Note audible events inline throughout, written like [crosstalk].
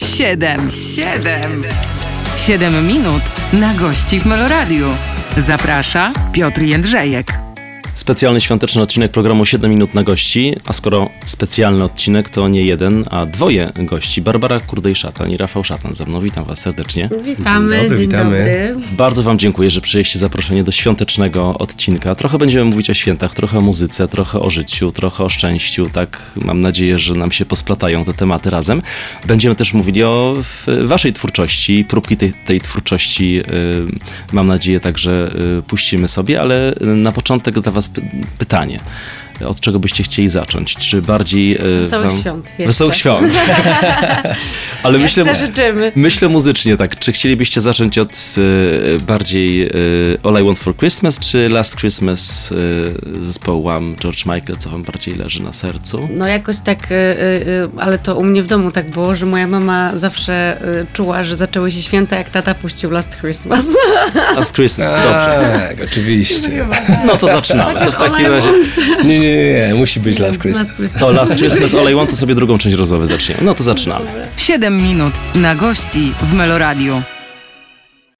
Siedem, siedem, siedem minut na gości w Meloradiu. Zaprasza Piotr Jędrzejek. Specjalny świąteczny odcinek programu 7 minut na gości, a skoro specjalny odcinek to nie jeden, a dwoje gości. Barbara Kurdej-Szatan i Rafał Szatan ze mną. Witam was serdecznie. Witamy, Dzień dobry, dzień witamy. dobry. Bardzo wam dziękuję, że przyjęliście zaproszenie do świątecznego odcinka. Trochę będziemy mówić o świętach, trochę o muzyce, trochę o życiu, trochę o szczęściu. Tak, mam nadzieję, że nam się posplatają te tematy razem. Będziemy też mówili o waszej twórczości, próbki tej, tej twórczości. y, mam nadzieję także y, puścimy sobie, ale na początek dla was py- pytanie. Od czego byście chcieli zacząć? Czy bardziej... y, Wesołych wam- świąt jeszcze. Wesołych świąt. [laughs] ale myślę... Myślę muzycznie tak. Czy chcielibyście zacząć od e, bardziej e, All I Want for Christmas, czy Last Christmas e, zespołu Wham, George Michael, co wam bardziej leży na sercu? No jakoś tak, ale to u mnie w domu tak było, że moja mama zawsze czuła, że zaczęły się święta, jak tata puścił Last Christmas. Last Christmas, dobrze. Tak, oczywiście. No to zaczynamy. To w takim razie Nie, nie, nie, nie, musi być Last Christmas. Last Christmas. to Last Christmas, All I Want, to sobie drugą część rozmowy zaczniemy. No to zaczynamy. Siedem minut na gości w Meloradiu.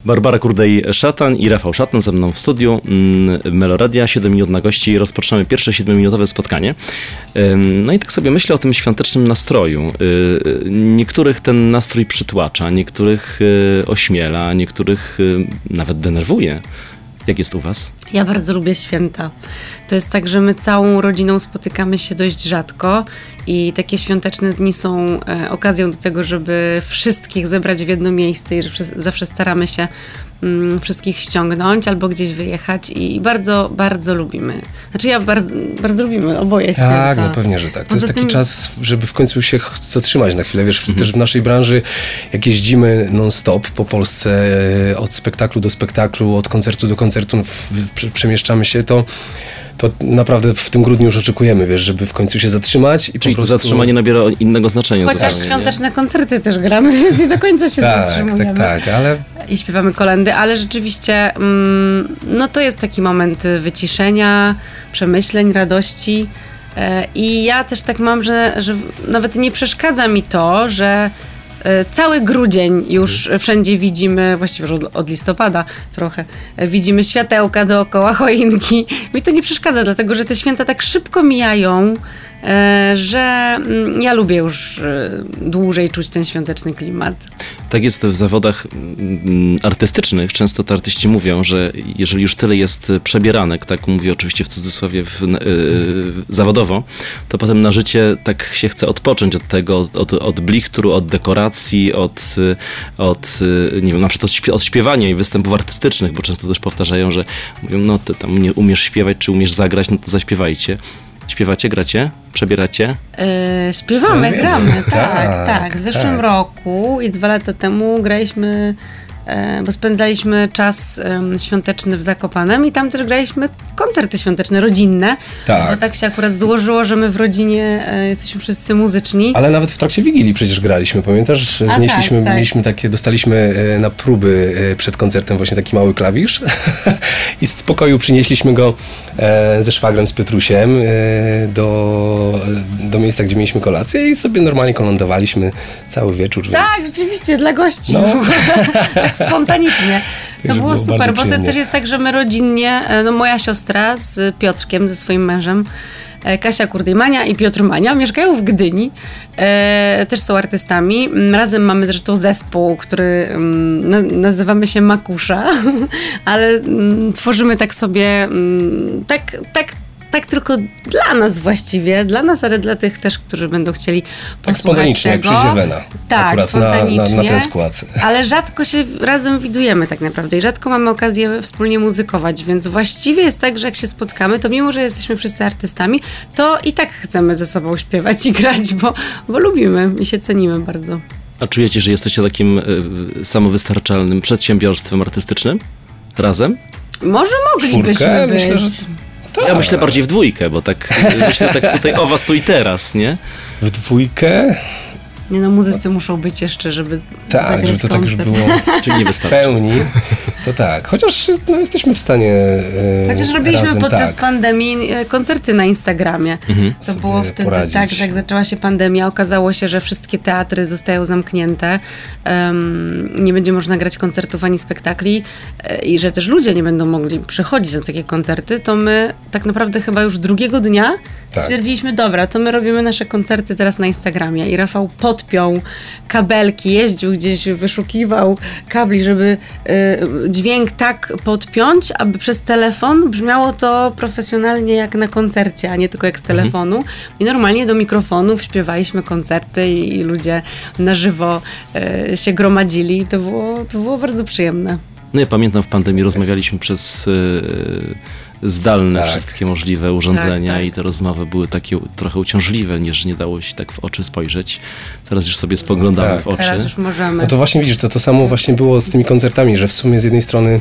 Barbara Kurdej-Szatan i Rafał Szatan ze mną w studiu. Mm, Meloradia, 7 minut na gości. Rozpoczynamy pierwsze 7-minutowe spotkanie. No i tak sobie myślę o tym świątecznym nastroju. Y, y, Niektórych ten nastrój przytłacza, niektórych y, ośmiela, niektórych nawet denerwuje. Jak jest u was? Ja bardzo lubię święta. To jest tak, że my całą rodziną spotykamy się dość rzadko i takie świąteczne dni są e, okazją do tego, żeby wszystkich zebrać w jedno miejsce i że zawsze staramy się mm, wszystkich ściągnąć albo gdzieś wyjechać i bardzo, bardzo lubimy. Znaczy ja bardzo, bardzo lubimy oboje święta. Tak, no pewnie, że tak. To Poza jest taki tym- czas, żeby w końcu się zatrzymać na chwilę. Wiesz, też w naszej branży, jak jeździmy non-stop po Polsce, e, od spektaklu do spektaklu, od koncertu do koncertu, przemieszczamy się, to, to naprawdę w tym grudniu już oczekujemy, wiesz, żeby w końcu się zatrzymać i Czyli po to prostu... zatrzymanie nabiera innego znaczenia Chociaż zupełnie, nie? świąteczne koncerty też gramy, [laughs] więc nie do końca się Tak, zatrzymujemy. tak, tak, ale I śpiewamy kolendy, ale rzeczywiście mm, no to jest taki moment wyciszenia, przemyśleń, radości. E, I ja też tak mam, że, że nawet nie przeszkadza mi to, że cały grudzień już wszędzie widzimy, właściwie już od, od listopada trochę, e, widzimy światełka dookoła choinki. Mi to nie przeszkadza, dlatego że te święta tak szybko mijają, e, że mm, ja lubię już e, dłużej czuć ten świąteczny klimat. Tak jest w zawodach mm, artystycznych. Często to artyści mówią, że jeżeli już tyle jest przebieranek, tak mówię oczywiście w cudzysłowie w, yy, zawodowo, to potem na życie tak się chce odpocząć od tego, od, od, od blichtru, od dekoracji, od, od nie wiem, na przykład od, śpie- od śpiewania i występów artystycznych, bo często też powtarzają, że mówią, no ty tam umiesz śpiewać, czy umiesz zagrać, no to zaśpiewajcie. Śpiewacie, gracie, przebieracie? E, śpiewamy, No, gramy, tak, tak, tak. W zeszłym tak. roku i dwa lata temu graliśmy, e, bo spędzaliśmy czas świąteczny w Zakopanem i tam też graliśmy koncerty świąteczne, rodzinne. Tak. Bo tak się akurat złożyło, że my w rodzinie e, jesteśmy wszyscy muzyczni. Ale nawet w trakcie Wigilii przecież graliśmy, pamiętasz? Znieśliśmy, tak, tak. mieliśmy takie, dostaliśmy e, na próby e, przed koncertem właśnie taki mały klawisz [laughs] i z pokoju przynieśliśmy go e, ze szwagrem, z Piotrusiem e, do, do miejsca, gdzie mieliśmy kolację i sobie normalnie kolądowaliśmy cały wieczór, Tak, więc... rzeczywiście, dla gości. No. tak [laughs] [laughs] [laughs] spontanicznie. To było było super, bo to też jest tak, że my rodzinnie, e, no moja siostra z Piotrkiem, ze swoim mężem, e, Kasia Kurdymania i Piotr Mania mieszkają w Gdyni. E, też są artystami. Mm, Razem mamy zresztą zespół, który mm, na, nazywamy się Makusza, [laughs] ale mm, tworzymy tak sobie, mm, tak, tak, tak tylko dla nas właściwie, dla nas, ale dla tych też, którzy będą chcieli Tak posłuchać spontanicznie, jak tego. przyjdzie Wena. Tak, Akurat na, spontanicznie. na, na ten skład. [laughs] Ale rzadko się razem widujemy tak naprawdę i rzadko mamy okazję wspólnie muzykować, więc właściwie jest tak, że jak się spotkamy, to mimo, że jesteśmy wszyscy artystami, to i tak chcemy ze sobą śpiewać i grać, bo, bo lubimy i się cenimy bardzo. A czujecie, że jesteście takim y, samowystarczalnym przedsiębiorstwem artystycznym? Razem? Może moglibyśmy Czwórkę? być. Myślę, że Ja myślę bardziej w dwójkę, bo tak myślę tak tutaj o was tu i teraz, nie? W dwójkę? Nie no, muzycy muszą być jeszcze, żeby Tak, żeby to tak już koncert. było Czyli nie w wystarczy. pełni. To tak, chociaż no, jesteśmy w stanie. e, Chociaż robiliśmy razem, podczas tak, pandemii e, koncerty na Instagramie. To Sobie było wtedy poradzić. tak, że jak zaczęła się pandemia, okazało się, że wszystkie teatry zostają zamknięte. em, nie będzie można grać koncertów ani spektakli e, i że też ludzie nie będą mogli przychodzić na takie koncerty, to my tak naprawdę chyba już drugiego dnia Tak. stwierdziliśmy, dobra, to my robimy nasze koncerty teraz na Instagramie i Rafał podpiął kabelki, jeździł gdzieś, wyszukiwał kabli, żeby y, dźwięk tak podpiąć, aby przez telefon brzmiało to profesjonalnie jak na koncercie, a nie tylko jak z telefonu. I normalnie do mikrofonów śpiewaliśmy koncerty i, i ludzie na żywo y, się gromadzili i to było, to było bardzo przyjemne. No ja pamiętam w pandemii rozmawialiśmy przez e, zdalne Tak. wszystkie możliwe urządzenia Tak, tak. i te rozmowy były takie trochę uciążliwe, niż nie dało się tak w oczy spojrzeć. Teraz już sobie spoglądamy Tak. w oczy. Teraz już możemy. No to właśnie widzisz, to to samo właśnie było z tymi koncertami, że w sumie z jednej strony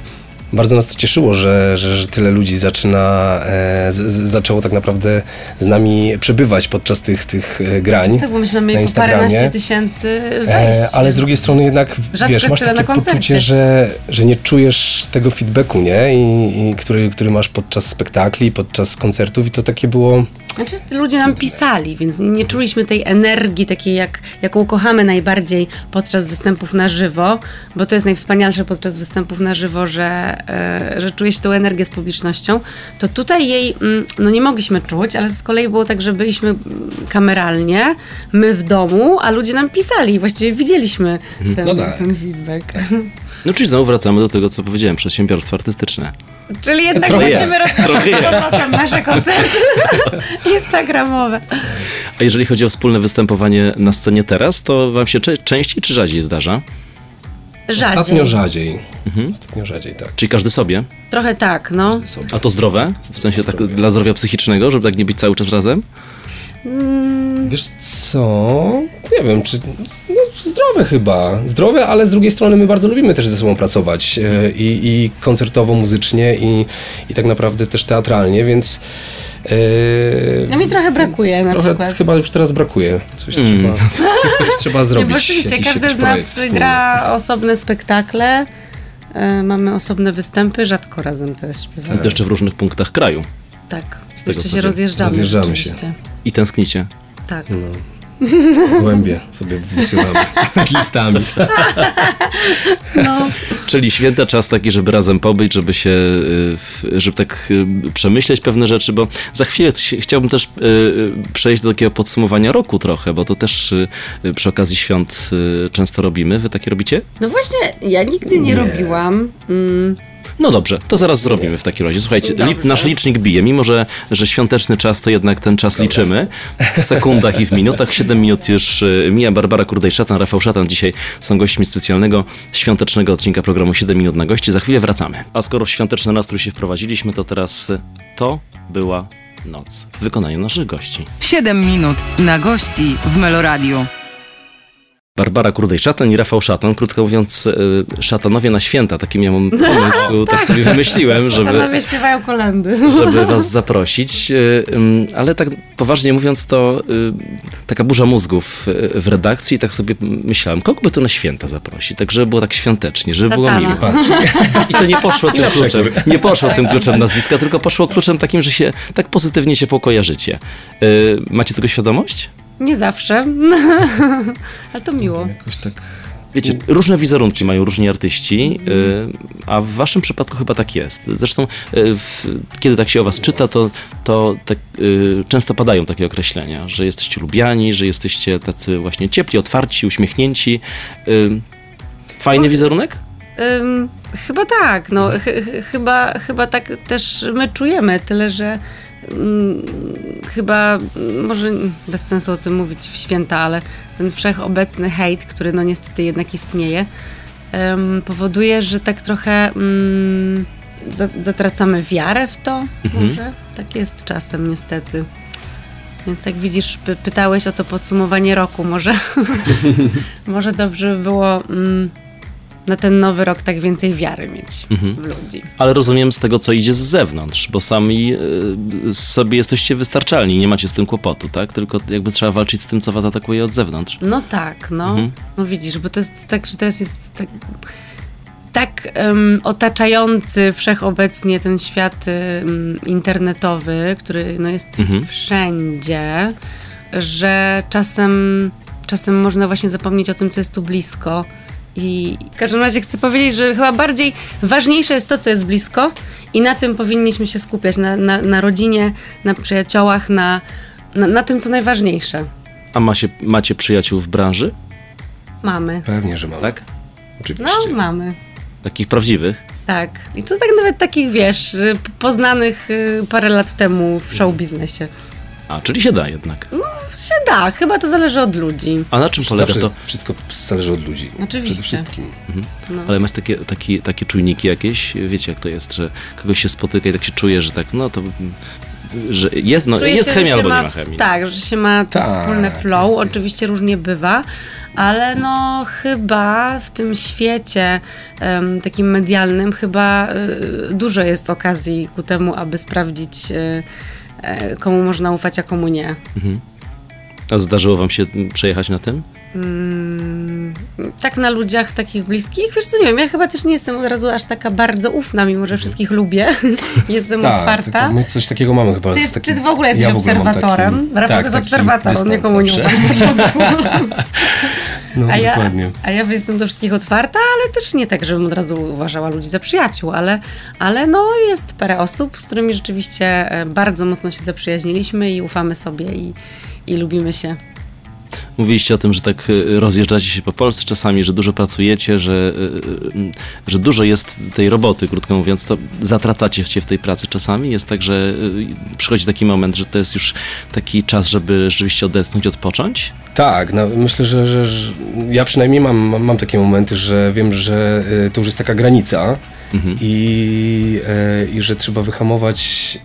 bardzo nas to cieszyło, że, że, że tyle ludzi zaczyna, e, z, z, zaczęło tak naprawdę z nami przebywać podczas tych, tych e, grań tak, bo myśmy mieli paręnaście tysięcy wejść. E, ale z drugiej strony jednak, Rzadko wiesz, masz takie poczucie, że, że nie czujesz tego feedbacku, nie? I, i który, który masz podczas spektakli, podczas koncertów i to takie było... Znaczy, ludzie nam pisali, więc nie, czuliśmy tej energii takiej, jak, jaką kochamy najbardziej podczas występów na żywo, bo to jest najwspanialsze podczas występów na żywo, że, e, że czuje się tą energię z publicznością. To tutaj jej mm, no nie mogliśmy czuć, ale z kolei było tak, że byliśmy mm, kameralnie, my w domu, a ludzie nam pisali i właściwie widzieliśmy ten, No tak. ten feedback. No czyli znowu wracamy do tego, co powiedziałem, przedsiębiorstwo artystyczne. Czyli jednak Trochę musimy rozpocząć nasze koncerty [laughs] instagramowe. A jeżeli chodzi o wspólne występowanie na scenie teraz, to wam się częściej czy rzadziej zdarza? Rzadziej. Ostatnio rzadziej. Mhm. Ostatnio rzadziej, tak. Czyli każdy sobie? Trochę tak, no. A to zdrowe? W sensie tak dla zdrowia psychicznego, żeby tak nie być cały czas razem? Wiesz co? Nie wiem, czy... No, zdrowe chyba. Zdrowe, ale z drugiej strony my bardzo lubimy też ze sobą pracować. e, I, i koncertowo, muzycznie, i, i tak naprawdę też teatralnie, więc... e, No mi trochę brakuje na trochę przykład. chyba już teraz brakuje. Coś, Mm. trzeba, coś [laughs] trzeba Nie, zrobić. bo oczywiście jakiś- każdy jakiś z nas wspólny. gra osobne spektakle, e, mamy osobne występy, rzadko razem też śpiewamy. To jeszcze w różnych punktach kraju. Tak, Z tego, jeszcze co się rozjeżdżamy, Rozjeżdżamy się. I tęsknicie. Tak. No. Głębie sobie wysyłamy [laughs] z listami. No, Czyli święta czas taki, żeby razem pobyć, żeby się, y, żeby tak y, przemyśleć pewne rzeczy, bo za chwilę chciałbym też y, przejść do takiego podsumowania roku trochę, bo to też przy okazji świąt często robimy. Wy takie robicie? no właśnie, ja nigdy nie, Nie. robiłam. Mm, No dobrze, to zaraz zrobimy w takim razie. Słuchajcie, lip, nasz licznik bije, mimo że, że świąteczny czas to jednak ten czas liczymy w sekundach i w minutach. 7 minut już y, mija. Barbara Kurdej-Szatan, Rafał Szatan dzisiaj są gośćmi specjalnego świątecznego odcinka programu 7 minut na gości. Za chwilę wracamy. A skoro w świąteczny nastrój się wprowadziliśmy, to teraz y, to była noc w wykonaniu naszych gości. 7 minut na gości w Meloradiu. Barbara Kurdej-Szatan i Rafał Szatan. Krótko mówiąc, y, szatanowie na święta. Taki miałem [laughs] pomysł, tak sobie wymyśliłem, [laughs] żeby... panowie śpiewają kolendy. [laughs] żeby was zaprosić, ym, ale tak poważnie mówiąc, to y, taka burza mózgów w redakcji i tak sobie myślałem, kogo by tu na święta zaprosić, tak żeby było tak świątecznie, żeby było Szatana. miło. I to nie poszło tym kluczem, nie poszło tym kluczem nazwiska, tylko poszło kluczem takim, że się tak pozytywnie się pokojarzycie. Macie tego świadomość? Nie zawsze, [laughs] ale to miło. Jakoś tak... Wiecie, różne wizerunki mają różni artyści, y, a w waszym przypadku chyba tak jest. Zresztą, y, w, kiedy tak się o was czyta, to, to tak, y, często padają takie określenia, że jesteście lubiani, że jesteście tacy właśnie ciepli, otwarci, uśmiechnięci. Fajny wizerunek? Ym, chyba tak, no ch- ch- chyba, chyba tak też my czujemy, tyle że chyba mm, może bez sensu o tym mówić w święta, ale ten wszechobecny hejt, który no niestety jednak istnieje, powoduje, że tak trochę za, zatracamy wiarę w to, może? Tak jest czasem niestety. Więc jak widzisz, py- pytałeś o to podsumowanie roku, może, [laughs] [laughs] może dobrze by było mm, na ten nowy rok tak więcej wiary mieć w ludzi. Ale rozumiem z tego, co idzie z zewnątrz, bo sami y, sobie jesteście wystarczalni, nie macie z tym kłopotu, tak? Tylko jakby trzeba walczyć z tym, co was atakuje od zewnątrz. No tak, no. Mhm. No widzisz, bo to jest tak, że teraz jest tak, tak em, otaczający wszechobecnie ten świat internetowy, który no, jest Mhm. wszędzie, że czasem, czasem można właśnie zapomnieć o tym, co jest tu blisko. I w każdym razie chcę powiedzieć, że chyba bardziej ważniejsze jest to, co jest blisko i na tym powinniśmy się skupiać, na, na, na rodzinie, na przyjaciołach, na, na, na tym, co najważniejsze. A macie, macie przyjaciół w branży? Mamy. Pewnie, że mam. Tak? Oczywiście. No, mamy. Takich prawdziwych? Tak. I to tak nawet takich, wiesz, poznanych y, parę lat temu w show biznesie. A, czyli się da jednak. Się da, chyba to zależy od ludzi. A na czym polega Zawsze to? Wszystko zależy od ludzi. Oczywiście. Przede wszystkim. No. Ale masz takie, takie, takie czujniki jakieś? Wiecie jak to jest, że kogoś się spotyka i tak się czuje, że tak, no to... Że jest, no, Czuję jest się, chemia albo nie ma chemii. Tak, że się ma to Tak, wspólne flow. jest, jest. Oczywiście różnie bywa, ale no chyba w tym świecie em, takim medialnym chyba y, dużo jest okazji ku temu, aby sprawdzić y, komu można ufać, a komu nie. A zdarzyło wam się przejechać na tym? Mm, tak na ludziach takich bliskich, wiesz co, nie wiem, ja chyba też nie jestem od razu aż taka bardzo ufna, mimo że wszystkich lubię. [laughs] jestem Tak, otwarta. tak, my coś takiego mamy chyba. Ty, z takim, ty w ogóle jesteś ja w ogóle obserwatorem. taki- Rafał tak, jest taki obserwator, on dystans nikomu nie zawsze. [laughs] [laughs] No, A ja, dokładnie. a ja jestem do wszystkich otwarta, ale też nie tak, żebym od razu uważała ludzi za przyjaciół, ale, ale no jest parę osób, z którymi rzeczywiście e, bardzo mocno się zaprzyjaźniliśmy i ufamy sobie i, i lubimy się. Mówiliście o tym, że tak y, rozjeżdżacie się po Polsce czasami, że dużo pracujecie, że, y, że dużo jest tej roboty, krótko mówiąc, to zatracacie się w tej pracy czasami. Jest tak, że przychodzi taki moment, że to jest już taki czas, żeby rzeczywiście odetchnąć, odpocząć. Tak, no, myślę, że, że, że ja przynajmniej mam, mam, takie momenty, że wiem, że y, to już jest taka granica Mhm. i, y, i że trzeba wyhamować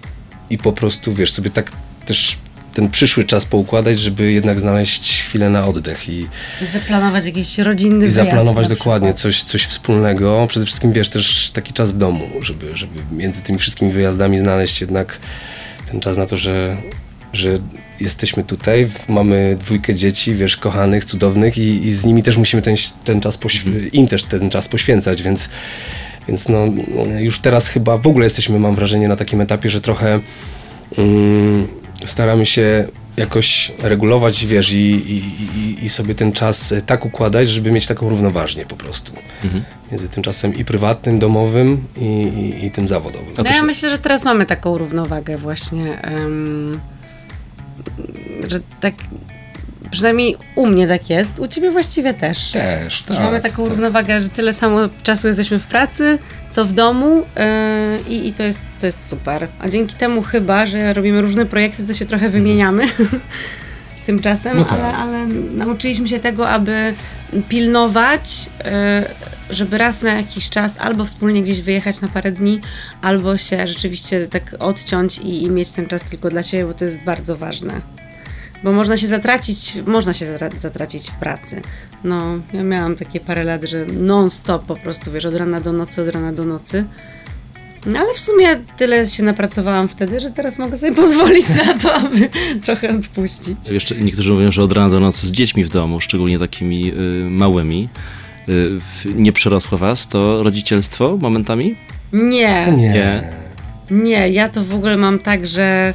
i po prostu, wiesz, sobie tak też ten przyszły czas poukładać, żeby jednak znaleźć chwilę na oddech i, Zaplanować jakiś rodzinny i zaplanować dokładnie coś, coś wspólnego. Przede wszystkim, wiesz, też taki czas w domu, żeby, żeby między tymi wszystkimi wyjazdami znaleźć jednak ten czas na to, że, że jesteśmy tutaj, mamy dwójkę dzieci, wiesz, kochanych, cudownych i, i z nimi też musimy ten, ten czas, pośw- im też ten czas poświęcać, więc, więc no, już teraz chyba w ogóle jesteśmy, mam wrażenie, na takim etapie, że trochę mm, staramy się jakoś regulować, wiesz, i, i, i, i sobie ten czas tak układać, żeby mieć taką równoważnię po prostu. Między tym czasem i prywatnym, domowym i, i, i tym zawodowym. No ja myślę, że teraz mamy taką równowagę właśnie, em, że tak, przynajmniej u mnie tak jest, u ciebie właściwie też. Też, tak. Że mamy taką równowagę, że tyle samo czasu jesteśmy w pracy, co w domu yy, i, to, jest, to jest super. A dzięki temu chyba, że robimy różne projekty, to się trochę wymieniamy [laughs] tymczasem, No tak. ale, ale nauczyliśmy się tego, aby pilnować, yy, żeby raz na jakiś czas albo wspólnie gdzieś wyjechać na parę dni, albo się rzeczywiście tak odciąć i, i mieć ten czas tylko dla siebie, bo to jest bardzo ważne. Bo można się zatracić, można się zatra- zatracić w pracy. No, ja miałam takie parę lat, że non-stop po prostu, wiesz, od rana do nocy, od rana do nocy. No ale w sumie tyle się napracowałam wtedy, że teraz mogę sobie [laughs] pozwolić na to, aby trochę odpuścić. Jeszcze niektórzy mówią, że od rana do nocy z dziećmi w domu, szczególnie takimi y, małymi. Y, nie przerosło was to rodzicielstwo momentami? Nie, nie? Nie. nie, ja to w ogóle mam tak, że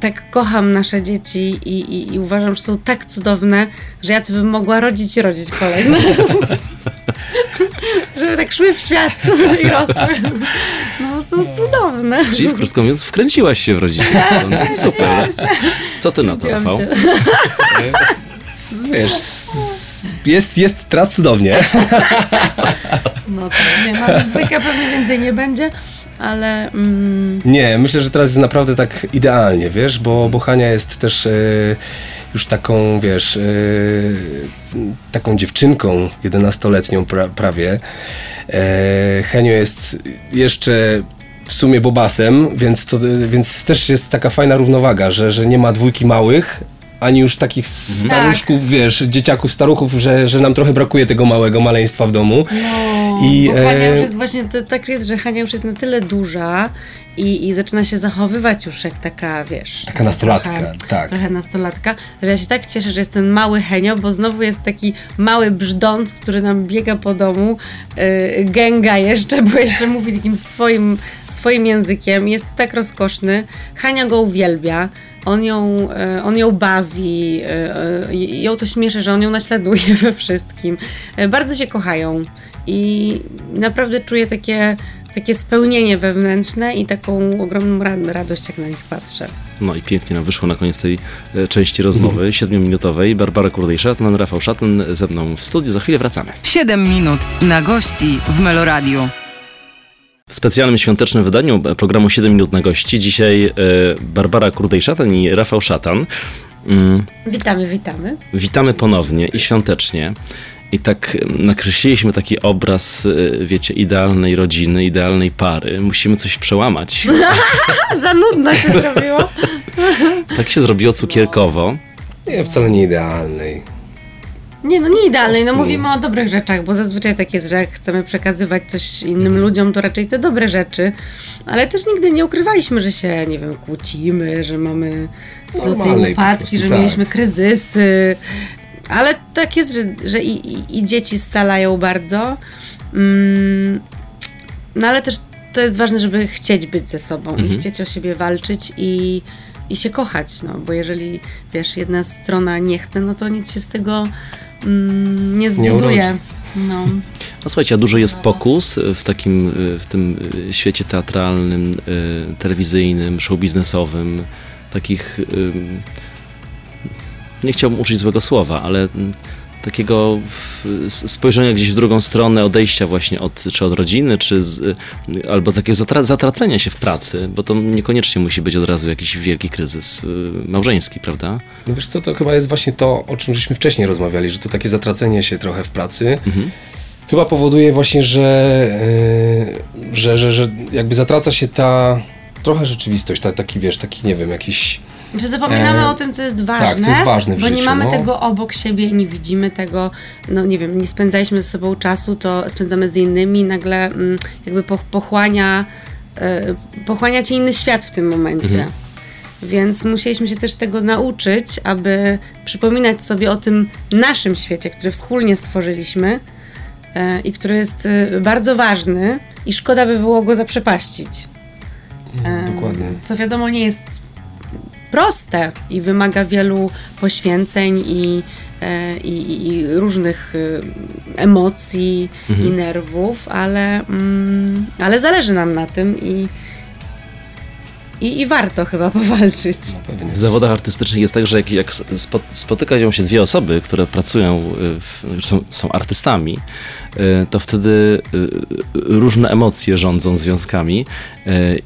tak kocham nasze dzieci i, i, i uważam, że są tak cudowne, że ja to bym mogła rodzić i rodzić kolejne. [laughs] [laughs] Żeby tak szły w świat [laughs] i rosły. No, są cudowne. Czyli krótko mówiąc, wkręciłaś się w rodzicielstwo. No, super. Co ty na to, Rafał? [laughs] Wiesz, jest, jest teraz cudownie. [laughs] No to nie, mamy dwójkę, pewnie więcej nie będzie, ale mm, Nie, myślę, że teraz jest naprawdę tak idealnie, wiesz, bo, bo Hania jest też e, już taką, wiesz, e, taką dziewczynką 11-letnią pra, prawie. E, Henio jest jeszcze w sumie bobasem, więc, to, więc też jest taka fajna równowaga, że, że nie ma dwójki małych, ani już takich staruszków, wiesz, dzieciaków, staruchów, że, że nam trochę brakuje tego małego maleństwa w domu. no, I, Bo Hania e, już jest właśnie, to, tak jest, że Hania już jest na tyle duża i, i zaczyna się zachowywać już jak taka, wiesz... Taka nastolatka, trochę, tak. Trochę nastolatka, że ja się tak cieszę, że jest ten mały Henio, bo znowu jest taki mały brzdąc, który nam biega po domu, yy, gęga jeszcze, bo jeszcze mówi takim swoim, swoim językiem, jest tak rozkoszny. Hania go uwielbia. On ją, e, on ją bawi, e, e, ją to śmieszy, że on ją naśladuje [laughs] we wszystkim. Bardzo się kochają i naprawdę czuję takie, takie spełnienie wewnętrzne i taką ogromną ra- radość, jak na nich patrzę. No i pięknie nam wyszło na koniec tej e, części rozmowy, [laughs] siedmiominutowej. Barbara Kurdej-Szatan, Rafał Szatan ze mną w studiu. Za chwilę wracamy. 7 minut na gości w Meloradiu. W specjalnym świątecznym wydaniu programu 7 minut na gości dzisiaj e, Barbara Kurdej-Szatan i Rafał Szatan. Mm, Witamy, witamy. Witamy ponownie i świątecznie. I tak nakreśliliśmy taki obraz, e, wiecie, idealnej rodziny, idealnej pary. Musimy coś przełamać. [laughs] Za nudno się zrobiło. [laughs] Tak się zrobiło cukierkowo. Nie, wcale nie idealnej. Nie, no nie idealnej, no mówimy o dobrych rzeczach, bo zazwyczaj tak jest, że jak chcemy przekazywać coś innym ludziom, to raczej te dobre rzeczy, ale też nigdy nie ukrywaliśmy, że się, nie wiem, kłócimy, że mamy po upadki, prostu, że tak. mieliśmy kryzysy, ale tak jest, że, że i, i, i dzieci scalają bardzo, mm, no ale też to jest ważne, żeby chcieć być ze sobą i chcieć o siebie walczyć i, i się kochać, no, bo jeżeli, wiesz, jedna strona nie chce, no to nic się z tego mm, nie zbuduje. no. No słuchajcie, a dużo jest pokus w takim, y, w tym y, świecie teatralnym, y, telewizyjnym, show biznesowym, takich, ym, nie chciałbym użyć złego słowa, ale mm, takiego spojrzenia gdzieś w drugą stronę, odejścia właśnie od, czy od rodziny, czy z, y, albo z jakiegoś zatra- zatracenia się w pracy, bo to niekoniecznie musi być od razu jakiś wielki kryzys y, małżeński, prawda? No wiesz co, to chyba jest właśnie to, o czym żeśmy wcześniej rozmawiali, że to takie zatracenie się trochę w pracy chyba powoduje właśnie, że, yy, że, że, że jakby zatraca się ta trochę rzeczywistość, ta, taki wiesz, taki nie wiem, jakiś... Że zapominamy E, o tym, co jest ważne, tak, co jest ważne w bo nie życiu, mamy no. tego obok siebie nie widzimy tego, no nie wiem, nie spędzaliśmy ze sobą czasu, to spędzamy z innymi, nagle mm, jakby po, pochłania, e, pochłania cię inny świat w tym momencie. Więc musieliśmy się też tego nauczyć, aby przypominać sobie o tym naszym świecie, który wspólnie stworzyliśmy e, i który jest e, bardzo ważny i szkoda by było go zaprzepaścić. E, Dokładnie. Co wiadomo nie jest proste i wymaga wielu poświęceń i, e, i, i różnych e, emocji i nerwów, ale, mm, ale zależy nam na tym i, i, i warto chyba [laughs] powalczyć. Pewnie. W zawodach artystycznych jest tak, że jak, jak spo, spotykają się dwie osoby, które pracują, y, w, są, są artystami, to wtedy różne emocje rządzą związkami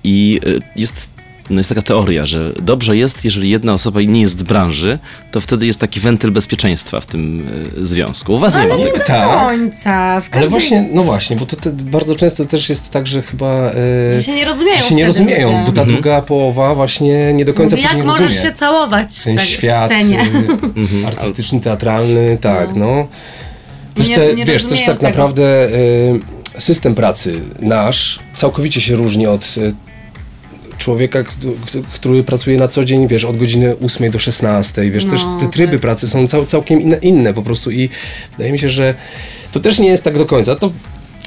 i jest, no jest taka teoria, że dobrze jest, jeżeli jedna osoba nie jest z branży, to wtedy jest taki wentyl bezpieczeństwa w tym y, związku. U was nie Ale ma. nie do Tak. końca. W Ale właśnie, no właśnie, bo to te, bardzo często też jest tak, że chyba... e, Że się nie rozumieją się nie wtedy rozumieją, ludzie. bo ta druga połowa właśnie nie do końca Mówi, jak później możesz rozumie. się całować w Ten świat scenie? y, [laughs] artystyczny, teatralny, tak, no. Też Nie- te, nie wiesz, też rozumieją tak tego. naprawdę y, system pracy nasz całkowicie się różni od y, człowieka, który pracuje na co dzień, wiesz, od godziny 8 do 16, wiesz, No, też te tryby jest- pracy są cał, całkiem inne, inne po prostu i wydaje mi się, że to też nie jest tak do końca, to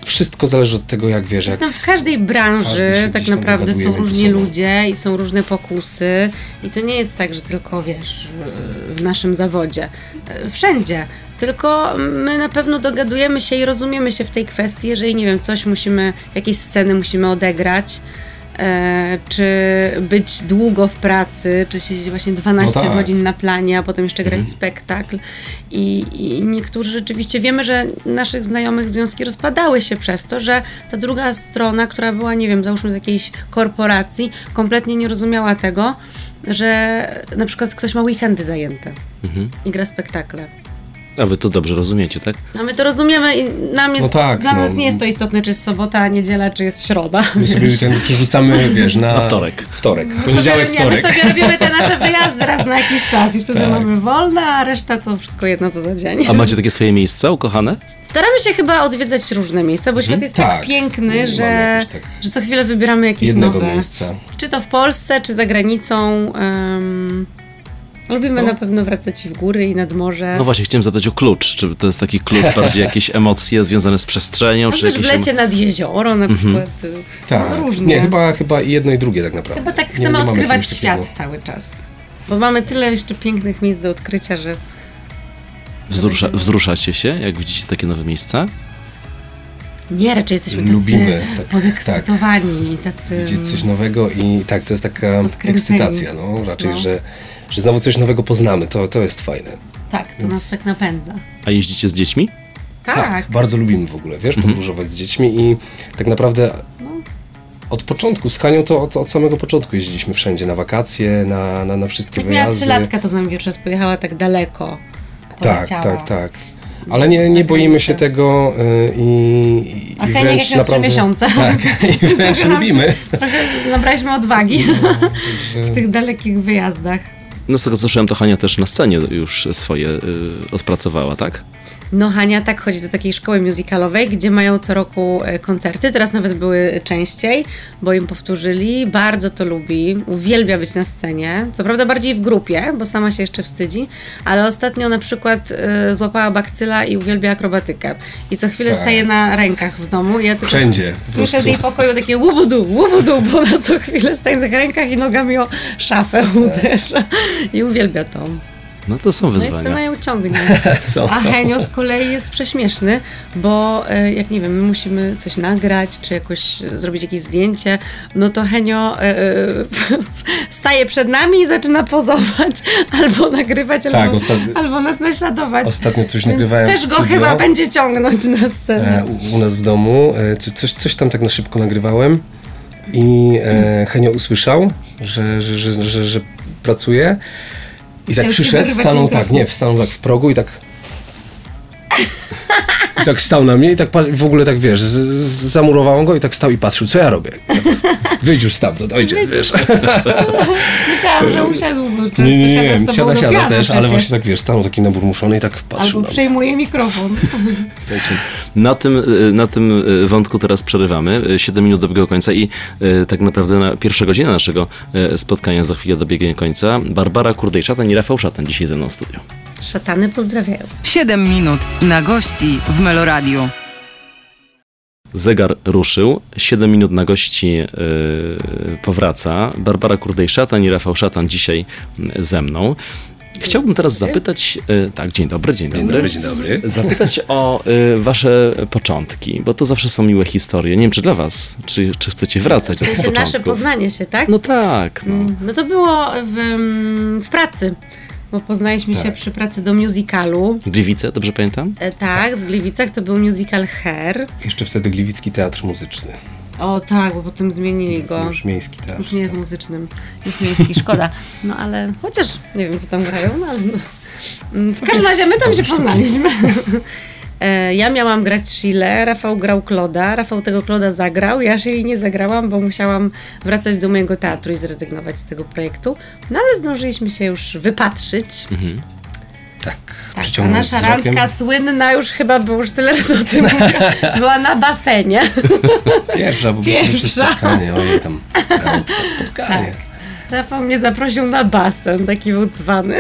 wszystko zależy od tego, jak wiesz, jak... W każdej branży, tak naprawdę są różni ludzie i są różne pokusy i to nie jest tak, że tylko wiesz, w naszym zawodzie. Wszędzie. Tylko my na pewno dogadujemy się i rozumiemy się w tej kwestii, jeżeli nie wiem, coś musimy, jakieś sceny musimy odegrać, czy być długo w pracy, czy siedzieć właśnie 12 No tak. godzin na planie, a potem jeszcze grać spektakl. I, I niektórzy rzeczywiście wiemy, że naszych znajomych związki rozpadały się przez to, że ta druga strona, która była, nie wiem, załóżmy z jakiejś korporacji, kompletnie nie rozumiała tego, że na przykład ktoś ma weekendy zajęte i gra spektakle. A wy to dobrze rozumiecie, tak? No my to rozumiemy i nam jest, No tak, dla no. nas nie jest to istotne, czy jest sobota, niedziela, czy jest środa. My sobie ten przerzucamy, wiesz, na... Na wtorek. Wtorek. My Poniedziałek, sobie, nie, my wtorek. sobie robimy te nasze wyjazdy raz na jakiś czas i wtedy Tak. mamy wolne, a reszta to wszystko jedno co za dzień. A macie takie swoje miejsca ukochane? Staramy się chyba odwiedzać różne miejsca, bo świat jest tak, Tak. piękny, Mamy że, tak że co chwilę wybieramy jakieś Jednego nowe. miejsca. Czy to w Polsce, czy za granicą. em, lubimy No. na pewno wracać i w góry, i nad morze. No właśnie, chciałem zapytać o klucz. Czy to jest taki klucz [laughs] bardziej jakieś emocje związane z przestrzenią, czy też w jakieś... em- lecie nad jezioro na przykład. y, Tak. No, różnie. Nie, chyba, chyba i jedno i drugie tak naprawdę. Chyba tak Nie- chcemy nie mamy odkrywać świat takiego- cały czas. Bo mamy tyle jeszcze pięknych miejsc do odkrycia, że Wzrusza, wzruszacie się, jak widzicie takie nowe miejsca? nie, raczej jesteśmy tacy Lubimy, tak, podekscytowani i tacy... Widzieć coś nowego i tak, to jest taka ekscytacja, no. Raczej, No. Że, że znowu coś nowego poznamy. To, to jest fajne. Tak, to nas tak napędza. A jeździcie z dziećmi? Tak. bardzo lubimy w ogóle, wiesz, Mhm. podróżować z dziećmi i tak naprawdę No. od początku, z Hanią to od, od samego początku jeździliśmy wszędzie, na wakacje, na, na, na wszystkie miała wyjazdy. trzy latka, to z nami pierwszy raz pojechała tak daleko. Tak, Poleciała. tak, tak. Ale nie, nie boimy się tego y, i, i, A i Henia jak miała trzy miesiące. Tak, [laughs] i wręcz się- lubimy. Trochę nabraliśmy odwagi [laughs] Także- w tych dalekich wyjazdach. No z tego co słyszałem, to Hania też na scenie już swoje y, odpracowała, tak? No Hania tak chodzi do takiej szkoły musicalowej, gdzie mają co roku e, koncerty. Teraz nawet były częściej, bo im powtórzyli. Bardzo to lubi. Uwielbia być na scenie. Co prawda bardziej w grupie, bo sama się jeszcze wstydzi, ale ostatnio na przykład e, złapała bakcyla i uwielbia akrobatykę. I co chwilę Tak. staje na rękach w domu. Ja tylko Wszędzie, Słyszę z jej pokoju takie łubudu, łubudu, bo na co chwilę staje na rękach i nogami o szafę uderza. I uwielbia to. No to są No i scena wyzwania. ją ciągnie. [laughs] Są, A są. Henio z kolei jest prześmieszny, bo e, jak nie wiem, my musimy coś nagrać, czy jakoś zrobić jakieś zdjęcie, no to Henio e, e, [laughs] staje przed nami i zaczyna pozować, [laughs] albo nagrywać, Tak, albo, ostat- albo nas naśladować. Ostatnio coś Więc nagrywałem też go chyba będzie ciągnąć na scenę. e, u, u nas w domu. E, co- coś, coś tam tak na szybko nagrywałem i e, Henio usłyszał, że, że, że, że, że pracuje i tak przyszedł, stanął tak, nie, stanął tak w progu i tak [laughs] i tak stał na mnie i tak w ogóle tak, wiesz, z, z, zamurowałem go i tak stał i patrzył, co ja robię. Wyjdź już stamtąd, ojciec, wiesz. [laughs] Myślałam, że usiadł, bo często Nie, nie, siada nie, siada, siada piana też, ale przecież. właśnie tak, wiesz, stanął taki naburmuszony i tak patrzył Albo przejmuje mikrofon. Słuchajcie, na tym, y, na tym y, wątku teraz przerywamy. Y, 7 minut dobiega końca i y, tak naprawdę na pierwsza godzina naszego y, spotkania za chwilę dobiegnie końca. Barbara Kurdej-Szatan i Rafał Szatan dzisiaj ze mną w studiu. Szatany pozdrawiają. 7 minut na gości w Meloradiu. Zegar ruszył, 7 minut na gości y, powraca. Barbara Kurdej-Szatan i Rafał Szatan dzisiaj ze mną. Chciałbym teraz zapytać, y, tak, dzień dobry, dzień dobry. Dzień dobry, dzień dobry. Zapytać [laughs] o y, wasze początki, bo to zawsze są miłe historie. Nie wiem, czy dla was, czy, czy chcecie wracać W do sensie nasze poznanie się, tak? No tak, no. No to było w, mm, w pracy, bo poznaliśmy się Tak. przy pracy do musicalu. Gliwice, dobrze pamiętam? E, tak, w Gliwicach to był musical Hair. Jeszcze wtedy Gliwicki Teatr Muzyczny. O tak, bo potem zmienili Jest go. już miejski teatr. Już nie jest muzycznym, jest miejski, szkoda. No ale chociaż nie wiem, co tam grają, no ale. no. W każdym razie my tam się poznaliśmy. [laughs] E, Ja miałam grać Shile, Rafał grał Kloda, Rafał tego Kloda zagrał, ja się jej nie zagrałam, bo musiałam wracać do mojego teatru i zrezygnować z tego projektu. No ale zdążyliśmy się już wypatrzyć. Tak, Tak, a nasza randka słynna już chyba, bo już tyle razy o tym [laughs] mówię, była na basenie. [laughs] Pierwsza, bo Pierwsza. spotkanie, ojej tam, [laughs] randka, spotkanie. Rafał mnie zaprosił na basen, taki był cwany.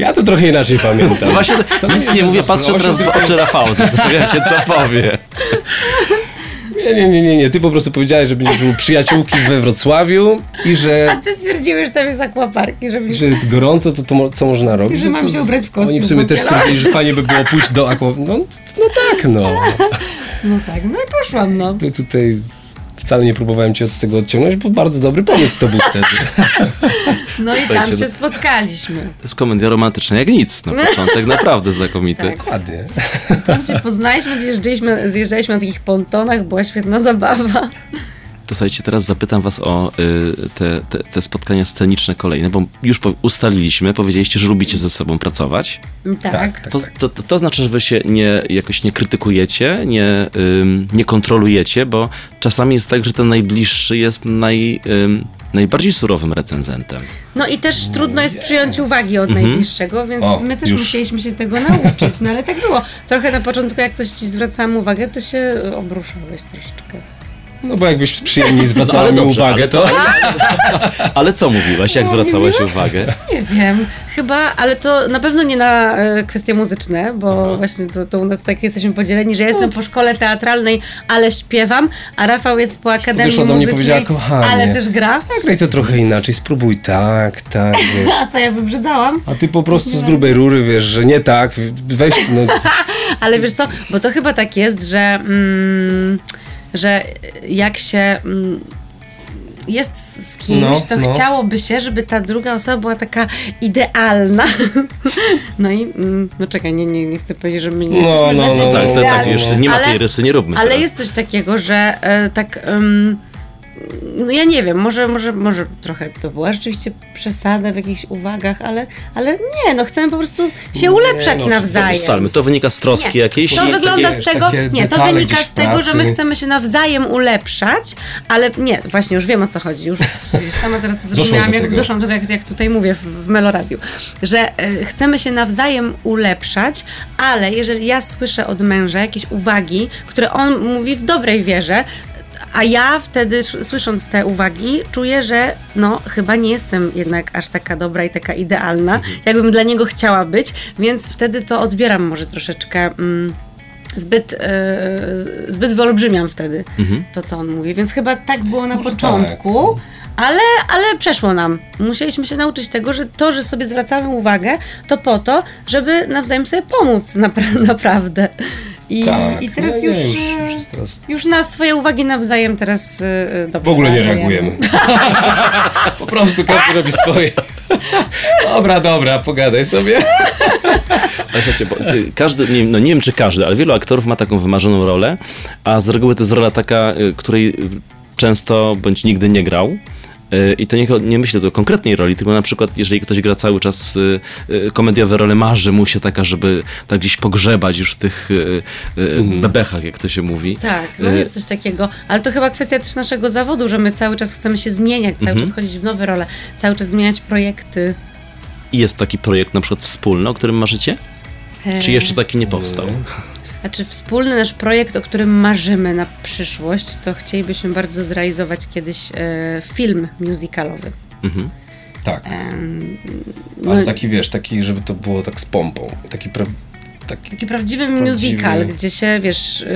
Ja to trochę inaczej pamiętam. Właśnie Co nic nie mówię, patrzę teraz w oczy Rafała, zastanawiam się, co powie. Nie, nie, nie, nie, nie, ty po prostu powiedziałeś, że będziesz u przyjaciółki we Wrocławiu i A że, ty stwierdziłeś, że tam jest akwaparki, żeby... że jest gorąco, to, to mo- co można robić? I że No mam to- się ubrać w kostium Oni w sumie też stwierdzili, że fajnie by było pójść do aqua... No, no tak, no. [laughs] No tak, no i poszłam, no. Ja tutaj wcale nie próbowałem cię od tego odciągnąć, bo bardzo dobry pomysł to był wtedy. [laughs] No i tam się spotkaliśmy. To jest komedia romantyczna jak nic na [laughs] początek, naprawdę znakomity. Dokładnie. Tam się poznaliśmy, zjeżdżaliśmy, zjeżdżaliśmy na takich pontonach, była świetna zabawa. To słuchajcie, teraz zapytam was o y, te, te, te spotkania sceniczne kolejne, bo już po, ustaliliśmy, powiedzieliście, że lubicie ze sobą pracować. Tak. Tak, tak. To, to, to, to znaczy, że wy się nie, jakoś nie krytykujecie, nie, ym, nie kontrolujecie, bo czasami jest tak, że ten najbliższy jest naj, ym, najbardziej surowym recenzentem. No i też trudno jest przyjąć uwagi od najbliższego, więc O, my też już. musieliśmy się tego nauczyć. No ale tak było. Trochę na początku, jak coś ci zwracałam uwagę, to się obruszałeś troszeczkę. No bo jakbyś przyjemnie zwracała No, ale mi dobrze, uwagę, ale to... [laughs] Ale co mówiłaś, jak zwracałaś uwagę? Nie wiem, chyba, ale to na pewno nie na e, kwestie muzyczne, bo właśnie to, to u nas tak jesteśmy podzieleni, że ja jestem po szkole teatralnej, ale śpiewam, a Rafał jest po akademii Podeszła do mnie muzycznej, powiedziała, kochanie. ale też gra. Zagraj to trochę inaczej, spróbuj tak, tak, [laughs] wiesz. A co ja wybrzydzałam? A ty po prostu z grubej rury wiesz, że nie tak, weź, no, [laughs] Ale wiesz co, bo to chyba tak jest, że, mm, że jak się mm, jest z kimś, No, to no. chciałoby się, żeby ta druga osoba była taka idealna. [laughs] No i, mm, no czekaj, nie, nie, nie chcę powiedzieć, że my nie No, jesteśmy no, siebie no, Tak, tak, już nie ma Ale- tej rysy, nie róbmy Ale teraz. jest coś takiego, że e, tak. em, no ja nie wiem, może, może, może trochę to była rzeczywiście przesada w jakichś uwagach, ale, ale nie, no chcemy po prostu się ulepszać no, To nawzajem. ustalmy, to wynika z troski Nie, jakiejś? To Nie, wygląda takie, z tego, nie, to wynika z tego, że my pracy. chcemy się nawzajem ulepszać, ale nie, właśnie już wiem o co chodzi, już sama teraz to zrozumiałam, do jak doszłam do tego, jak, jak tutaj mówię w, w Meloradiu, że e, chcemy się nawzajem ulepszać, ale jeżeli ja słyszę od męża jakieś uwagi, które on mówi w dobrej wierze, a ja wtedy, sz- słysząc te uwagi, czuję, że no, chyba nie jestem jednak aż taka dobra i taka idealna, jakbym dla niego chciała być, więc wtedy to odbieram może troszeczkę. Mm, Zbyt, e, zbyt wyolbrzymiam wtedy to, co on mówi, więc chyba tak było na Może początku, ale, ale przeszło nam. Musieliśmy się nauczyć tego, że to, że sobie zwracamy uwagę, to po to, żeby nawzajem sobie pomóc napra- [laughs] naprawdę. I, tak. I teraz nie, już, nie, już, e, już jest teraz... już na swoje uwagi nawzajem teraz e, dobrze W ogóle nie reagujemy. [laughs] po prostu każdy robi swoje. Dobra, dobra, pogadaj sobie. Słuchajcie, bo y, każdy, nie, no nie wiem czy każdy, ale wielu aktorów ma taką wymarzoną rolę, a z reguły to jest rola taka, której często bądź nigdy nie grał. I to nie, nie myślę tu o konkretnej roli, tylko na przykład, jeżeli ktoś gra cały czas y, y, komediowe role, marzy mu się taka, żeby tak gdzieś pogrzebać już w tych y, y, bebechach, jak to się mówi. Tak, no jest coś takiego, ale to chyba kwestia też naszego zawodu, że my cały czas chcemy się zmieniać, cały Mhm. czas chodzić w nowe role, cały czas zmieniać projekty. I jest taki projekt na przykład wspólny, o którym marzycie? Czy E, jeszcze taki nie powstał? Znaczy wspólny nasz projekt, o którym marzymy na przyszłość, to chcielibyśmy bardzo zrealizować kiedyś e, film musicalowy. Mhm. Tak, Em, no, ale taki, wiesz, taki, żeby to było tak z pompą. Taki, pra... taki Taki prawdziwy, Prawdziwy. musical, gdzie się, wiesz, y,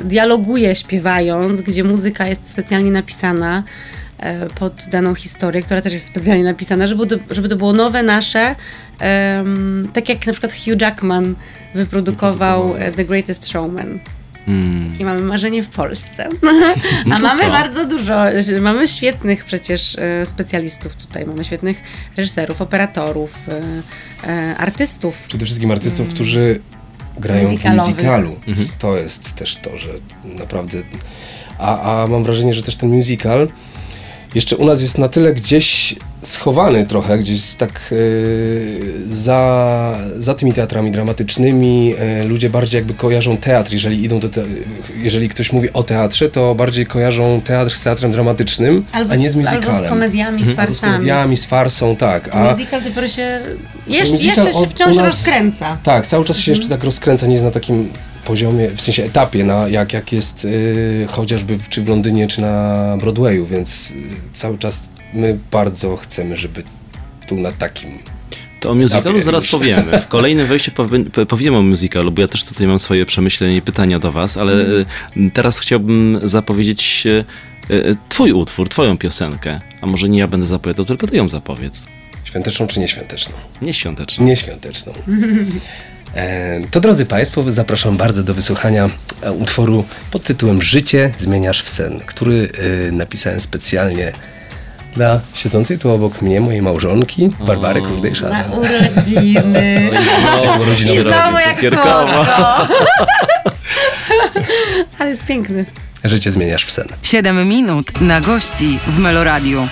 y, dialoguje śpiewając, gdzie muzyka jest specjalnie napisana pod daną historię, która też jest specjalnie napisana, żeby to, żeby to było nowe, nasze. em, tak jak na przykład Hugh Jackman wyprodukował e, The Greatest Showman. Mm. I mamy marzenie w Polsce. [laughs] [laughs] No A mamy co? bardzo dużo, mamy świetnych przecież e, specjalistów tutaj, mamy świetnych reżyserów, operatorów, e, e, artystów. przede wszystkim artystów, którzy grają w musicalu. To jest też to, że naprawdę... A, a mam wrażenie, że też ten musical jeszcze u nas jest na tyle gdzieś schowany trochę, gdzieś tak yy, za, za tymi teatrami dramatycznymi. Yy, ludzie bardziej jakby kojarzą teatr, jeżeli idą do te, jeżeli ktoś mówi o teatrze, to bardziej kojarzą teatr z teatrem dramatycznym, Albo a nie z musicalem. albo z komediami, z Albo z farsami. komediami, z farsą, tak. A, Musical dopiero się jeszcze, jeszcze się wciąż nas- rozkręca. Tak, cały czas się Mhm. jeszcze tak rozkręca, nie jest na takim poziomie, w sensie etapie, na, jak, jak jest y, chociażby czy w Londynie, czy na Broadwayu, więc y, cały czas my bardzo chcemy, żeby tu na takim. To o musicalu zaraz powiemy. W [laughs] kolejnym wejściu powie, po- powiemy o musicalu, bo ja też tutaj mam swoje przemyślenia i pytania do was, ale y, teraz chciałbym zapowiedzieć y, twój utwór, twoją piosenkę. A może nie ja będę zapowiadał, tylko ty ją zapowiedz. Świąteczną czy nieświąteczną? Nie świąteczną. Nieświąteczną. [laughs] E, To drodzy Państwo, zapraszam bardzo do wysłuchania e, utworu pod tytułem Życie zmieniasz w sen, który e, napisałem specjalnie dla siedzącej tu obok mnie mojej małżonki, Barbary Na Kurdejszady. [laughs] urodziny. Znowu I rodziny znowu jak cukierkowa. słodko. [laughs] Ale jest piękny. Życie zmieniasz w sen. 7 minut na gości w Meloradiu.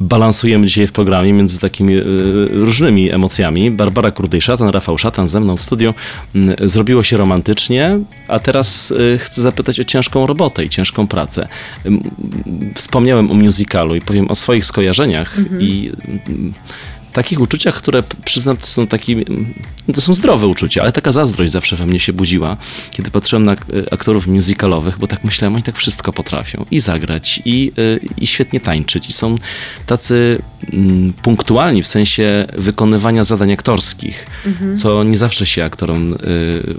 Balansujemy dzisiaj w programie między takimi y, różnymi emocjami. Barbara Kurdej-Szatan, Rafał Szatan ze mną w studiu. Y, zrobiło się romantycznie, a teraz y, chcę zapytać o ciężką robotę i ciężką pracę. Wspomniałem o musicalu i powiem o swoich skojarzeniach i y, takich uczuciach, które przyznam, to są takie, no to są zdrowe uczucia, ale taka zazdrość zawsze we mnie się budziła, kiedy patrzyłem na y, aktorów musicalowych, bo tak myślałem, oni tak wszystko potrafią. I zagrać, i, y, i świetnie tańczyć, i są tacy mm, punktualni w sensie wykonywania zadań aktorskich, co nie zawsze się aktorom y,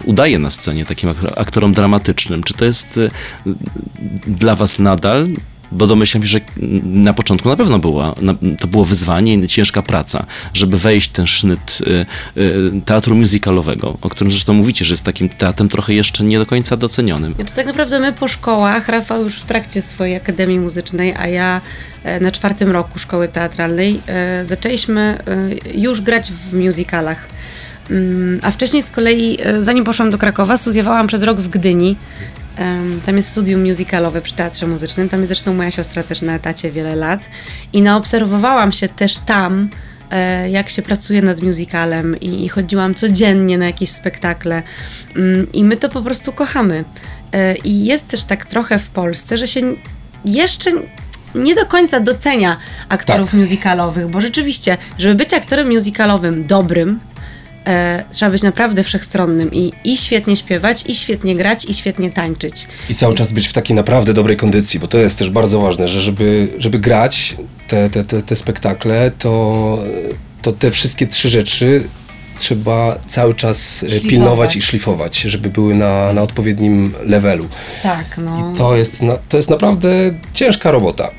udaje na scenie, takim ak- aktorom dramatycznym. Czy to jest dla was nadal bo domyślam się, że na początku na pewno była, na, to było wyzwanie i ciężka praca, żeby wejść w ten sznyt y, y, teatru musicalowego, o którym zresztą mówicie, że jest takim teatrem trochę jeszcze nie do końca docenionym. Znaczy tak naprawdę my po szkołach, Rafał już w trakcie swojej akademii muzycznej, a ja e, na czwartym roku szkoły teatralnej, e, zaczęliśmy e, już grać w musicalach. Mm, A wcześniej z kolei, zanim poszłam do Krakowa, studiowałam przez rok w Gdyni. Tam jest studium musicalowe przy Teatrze Muzycznym. Tam jest zresztą moja siostra też na etacie wiele lat. I naobserwowałam się też tam, e, jak się pracuje nad musicalem i, chodziłam codziennie na jakieś spektakle. Mm, I my to po prostu kochamy. E, I jest też tak trochę w Polsce, że się jeszcze nie do końca docenia aktorów musicalowych, bo rzeczywiście, żeby być aktorem musicalowym dobrym, e, trzeba być naprawdę wszechstronnym i, i świetnie śpiewać, i świetnie grać, i świetnie tańczyć. I cały czas być w takiej naprawdę dobrej kondycji, bo to jest też bardzo ważne, że żeby, żeby grać te, te, te, te spektakle, to, to te wszystkie trzy rzeczy trzeba cały czas e, Szlifować. pilnować i szlifować, żeby były na, na odpowiednim levelu. Tak, no. I to jest, na, to jest naprawdę ciężka robota.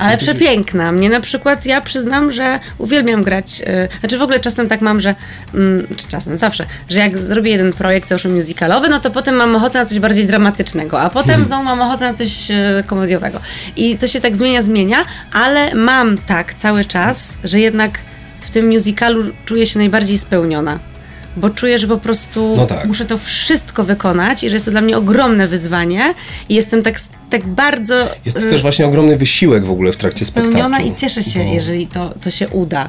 Ale przepiękna. Mnie na przykład, ja przyznam, że uwielbiam grać. e, Znaczy w ogóle czasem tak mam, że. mm, Czy czasem, zawsze, że jak zrobię jeden projekt załóżmy musicalowy, no to potem mam ochotę na coś bardziej dramatycznego, a potem znowu mam ochotę na coś e, komediowego. I to się tak zmienia, zmienia, ale mam tak cały czas, że jednak w tym musicalu czuję się najbardziej spełniona. Bo czuję, że po prostu No tak. muszę to wszystko wykonać i że jest to dla mnie ogromne wyzwanie. I jestem tak, tak bardzo. Jest to e, też właśnie ogromny wysiłek w ogóle w trakcie spełniona spektaklu. i cieszę się, Bo- jeżeli to, to się uda.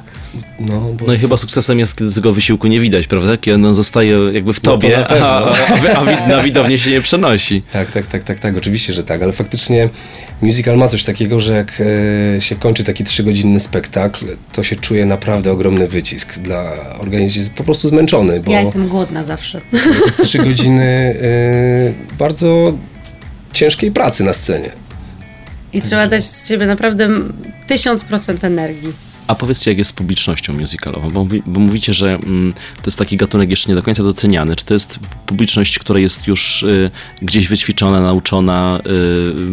No, bo No i chyba sukcesem jest, kiedy tego wysiłku nie widać, prawda? Kiedy on zostaje jakby w No to tobie, na pewno. a, a, a wi- na widownię się nie przenosi. Tak, tak, tak, tak, tak, oczywiście, że tak, ale faktycznie musical ma coś takiego, że jak e, się kończy taki trzygodzinny spektakl, to się czuje naprawdę ogromny wycisk dla organizmu, jest po prostu zmęczony, bo Ja jestem głodna zawsze. trzy godziny e, bardzo ciężkiej pracy na scenie. I trzeba dać z siebie naprawdę tysiąc procent energii. A powiedzcie, jak jest z publicznością musicalową, bo, bo mówicie, że mm, to jest taki gatunek jeszcze nie do końca doceniany. Czy to jest publiczność, która jest już y, gdzieś wyćwiczona, nauczona,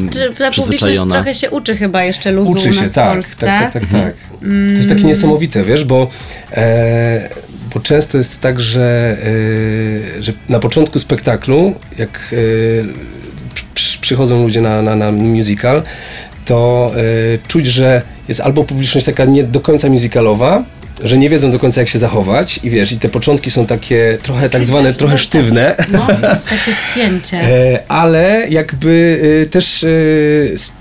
y, Czy ta publiczność trochę się uczy chyba jeszcze luzu Uczy u się, w tak, Polsce. tak, tak, tak, tak. To jest takie niesamowite, wiesz, bo, e, bo często jest tak, że, e, że na początku spektaklu, jak e, przychodzą ludzie na, na, na musical, to e, czuć, że jest albo publiczność taka nie do końca musicalowa, że nie wiedzą do końca jak się zachować i wiesz, i te początki są takie trochę tak zwane, trochę że- sztywne. No, takie spięcie. E, ale jakby e, też s-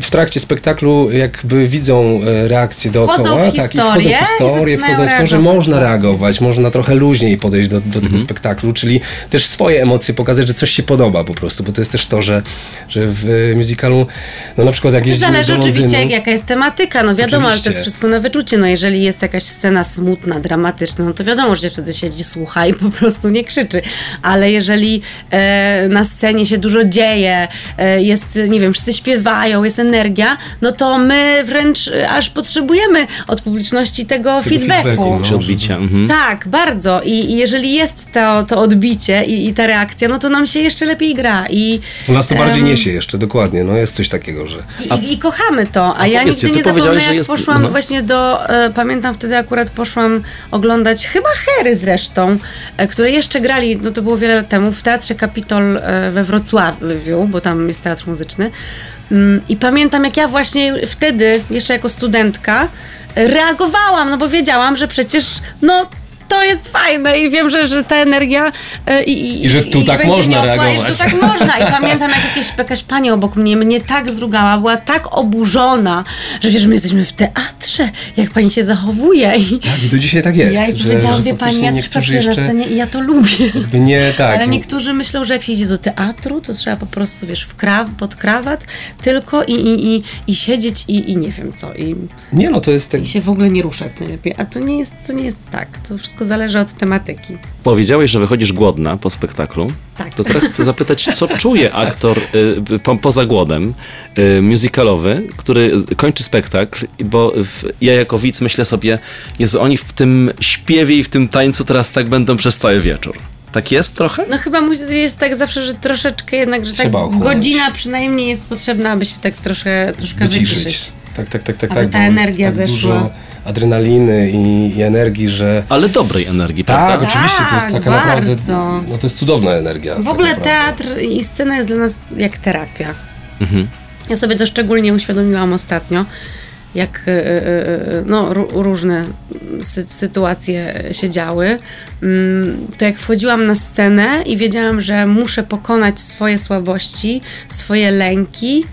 w trakcie spektaklu jakby widzą e, reakcje dookoła. Wchodzą w tak, i wchodzą w historię, wchodzą w to, że można reagować, można trochę luźniej podejść do, do tego spektaklu, czyli też swoje emocje pokazać, że coś się podoba po prostu, bo to jest też to, że, że w e, musicalu, no na przykład jak To jeździmy zależy do oczywiście, jak, jaka jest tematyka. No wiadomo, ale to jest Oczywiście. wszystko na wyczucie. No jeżeli jest jakaś scena smutna, dramatyczna, no to wiadomo, że się wtedy siedzi, słucha i po prostu nie krzyczy. Ale jeżeli e, na scenie się dużo dzieje, e, jest, nie wiem, wszyscy śpiewają, jest energia, no to my wręcz e, aż potrzebujemy od publiczności tego, feedbacku. feedbacku, no. Odbicia? Mhm. Tak, bardzo. I, I jeżeli jest to, to odbicie i, i ta reakcja, no to nam się jeszcze lepiej gra. I, nas to bardziej em, niesie jeszcze, dokładnie, no jest coś takiego, że... i, I kochamy to, a, ja powiedzcie, nigdy nie zapomnę, jak jest- poszłam no. właśnie do, e, pamiętam wtedy akurat poszłam oglądać, chyba Hery zresztą, e, które jeszcze grali, no to było wiele lat temu, w Teatrze Kapitol e, we Wrocławiu, bo tam jest teatr muzyczny. Mm, I pamiętam, jak ja właśnie wtedy, jeszcze jako studentka, reagowałam, no bo wiedziałam, że przecież, no to jest fajne i wiem, że, że ta energia e, i, I że tu tak będzie można niosła, I że reagować. to tak można. I pamiętam, jak jakieś, jakaś pani obok mnie mnie tak zrugała, była tak oburzona, że wiesz, my jesteśmy w teatrze, jak pani się zachowuje. I Tak, i do dzisiaj tak jest. ja jej powiedziałam, wie pani, ja też pracuję na scenie i ja to lubię. Nie, tak. Ale niektórzy myślą, że jak się idzie do teatru, to trzeba po prostu, wiesz, w kraw, pod krawat tylko i, i, i, i siedzieć i, i nie wiem co. I, Nie no, to jest tak... I się w ogóle nie ruszać najlepiej. A to nie, jest, to nie jest tak. To wszystko zależy od tematyki. Powiedziałeś, że wychodzisz głodna po spektaklu. Tak. To teraz chcę zapytać, co czuje aktor y, po, poza głodem y, musicalowy, który kończy spektakl, bo w, ja jako widz myślę sobie, Jezu, oni w tym śpiewie i w tym tańcu teraz tak będą przez cały wieczór. Tak jest trochę? No chyba jest tak zawsze, że troszeczkę jednak, że tak Trzeba ochłonąć. godzina przynajmniej jest potrzebna, aby się tak troszkę, troszkę wyciszyć. wyciszyć. Tak, tak, tak, tak. Aby tak ta jest energia tak zeszła. Dużo adrenaliny i, i energii, że... Ale dobrej energii, Tak, prawda? oczywiście, to jest Tak, taka naprawdę... bardzo. No to jest cudowna energia. W tak ogóle naprawdę. teatr i scena jest dla nas jak terapia. Mhm. Ja sobie to szczególnie uświadomiłam ostatnio, jak e, e, e, no, ró- różne sy- sytuacje się działy. Mm, To jak wchodziłam na scenę i wiedziałam, że muszę pokonać swoje słabości, swoje lęki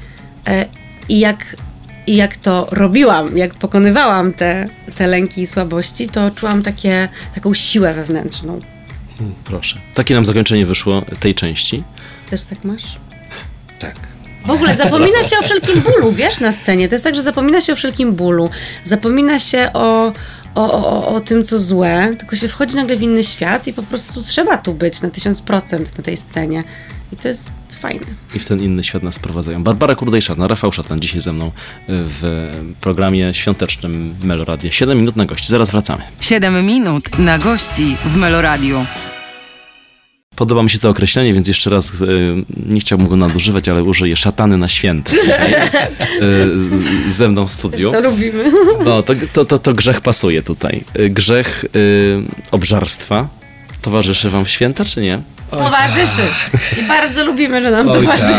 i jak, i jak to robiłam, jak pokonywałam te, te lęki i słabości, to czułam takie, taką siłę wewnętrzną. Proszę. Takie nam zakończenie wyszło tej części. Też tak masz? Tak. W ogóle zapomina się o wszelkim bólu, wiesz, na scenie. To jest tak, że zapomina się o wszelkim bólu. Zapomina się o, o, o, o tym, co złe, tylko się wchodzi nagle w inny świat i po prostu trzeba tu być na tysiąc procent na tej scenie. I to jest fajne. I w ten inny świat nas prowadzają. Barbara Kurdej-Szatna, Rafał Szatan dzisiaj ze mną w programie świątecznym Meloradia. 7 minut na gości. Zaraz wracamy. 7 minut na gości w Meloradiu. Podoba mi się to określenie, więc jeszcze raz y, nie chciałbym go nadużywać, ale użyję szatany na święty dzisiaj, y, z- ze mną w studiu. To lubimy. No, to, to, to, to grzech pasuje tutaj. Y, Grzech y, obżarstwa towarzyszy wam w święta, czy nie? Towarzyszy. I bardzo lubimy, że nam Oj, towarzyszy.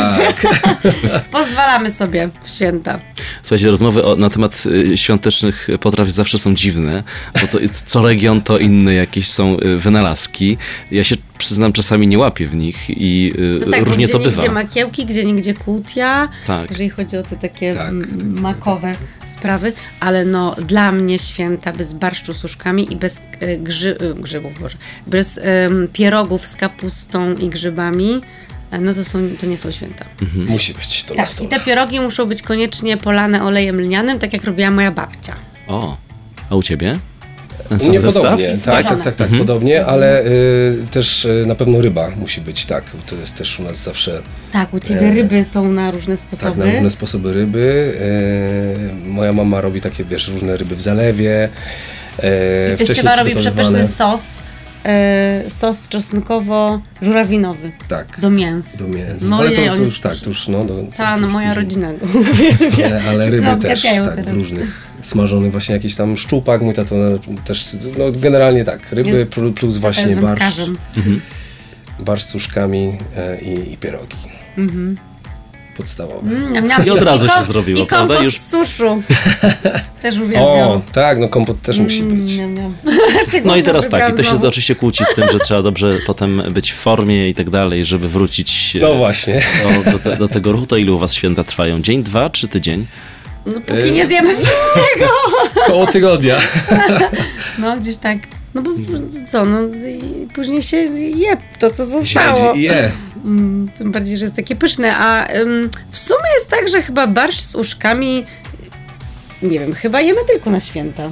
tak. [laughs] Pozwalamy sobie w święta. Słuchajcie, rozmowy o, na temat y, świątecznych potraw zawsze są dziwne, bo to co region to inne jakieś są y, wynalazki. Ja się przyznam, czasami nie łapię w nich i y, No tak, różnie gdzie to nigdzie bywa. makiełki, gdzie ndzie kutia, Tak. jeżeli chodzi o te takie Tak, makowe sprawy, ale no dla mnie święta bez barszczu z uszkami i bez e, grzy, e, grzybów, Boże, bez pierogów z kapustą i grzybami, e, no to, są, to nie są święta. Musi być to Tak, i te pierogi muszą być koniecznie polane olejem lnianym, tak jak robiła moja babcia. O, a u ciebie? Ten U sam zestaw? podobnie, tak, tak, tak, tak, podobnie, ale y, też y, na pewno ryba musi być, tak. To jest też u nas zawsze Tak, u ciebie E, ryby są na różne tak, sposoby. na różne sposoby ryby. Y, moja mama robi takie, wiesz, różne ryby w zalewie. Y, Teściowa wcześniej robi przepyszny sos, e, sos czosnkowo-żurawinowy Tak, do mięs. do mięsa. Moje, ale to, on to już tak, to już no... Do, no, już moja później. rodzina go Ale, ale ryby też, tak, w różnych. Smażony właśnie jakiś tam szczupak, mój tato też, no generalnie tak, ryby Jest- plu- plus właśnie barszcz, wędkarzem. barszcz z uszkami e, i, i pierogi. Podstawowe. Mm. [laughs] I od razu kom- się zrobiło, I kompot prawda? Już- suszu. [laughs] Też uwielbiam. O, tak, no kompot też musi Mm, być. miam, miam. [laughs] No i teraz tak, i to się Znowu. oczywiście kłóci z tym, że trzeba dobrze potem być w formie i tak dalej, żeby wrócić e, No właśnie. do, do, te, do tego ruchu. To ile u was święta trwają? Dzień, dwa czy tydzień? No póki nie zjemy wszystkiego. [laughs] Koło tygodnia. [laughs] No gdzieś tak. No bo co, no później się je to, co zostało. Siedzi i je. Mm, Tym bardziej, że jest takie pyszne. A ym, w sumie jest tak, że chyba barszcz z uszkami, nie wiem, chyba jemy tylko na święta.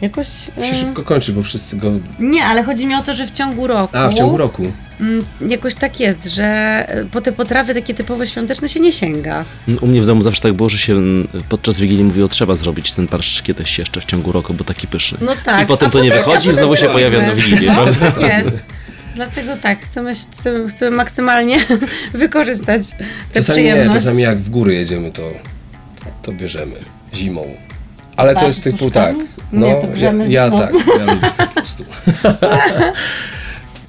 Jakoś. Się y, szybko kończy, bo wszyscy go... Nie, ale chodzi mi o to, że w ciągu roku. A, w ciągu roku. mm, Jakoś tak jest, że y, po te potrawy takie typowo świąteczne się nie sięga. U mnie w domu zawsze tak było, że się podczas Wigilii mówiło, trzeba zrobić ten barszcz kiedyś jeszcze w ciągu roku, bo taki pyszny. No tak. I potem a to nie wychodzi i znowu się pojawia na. Wigilię, No, prawda? tak jest. Dlatego tak, chcemy, chcemy, chcemy maksymalnie [laughs] wykorzystać tę Czasami nie, przyjemność. czasami jak w góry jedziemy, to, to bierzemy zimą. Ale to jest typu tak. uszkami? Nie, to grzemy Ja, ja tak, ja lubię po prostu. [laughs]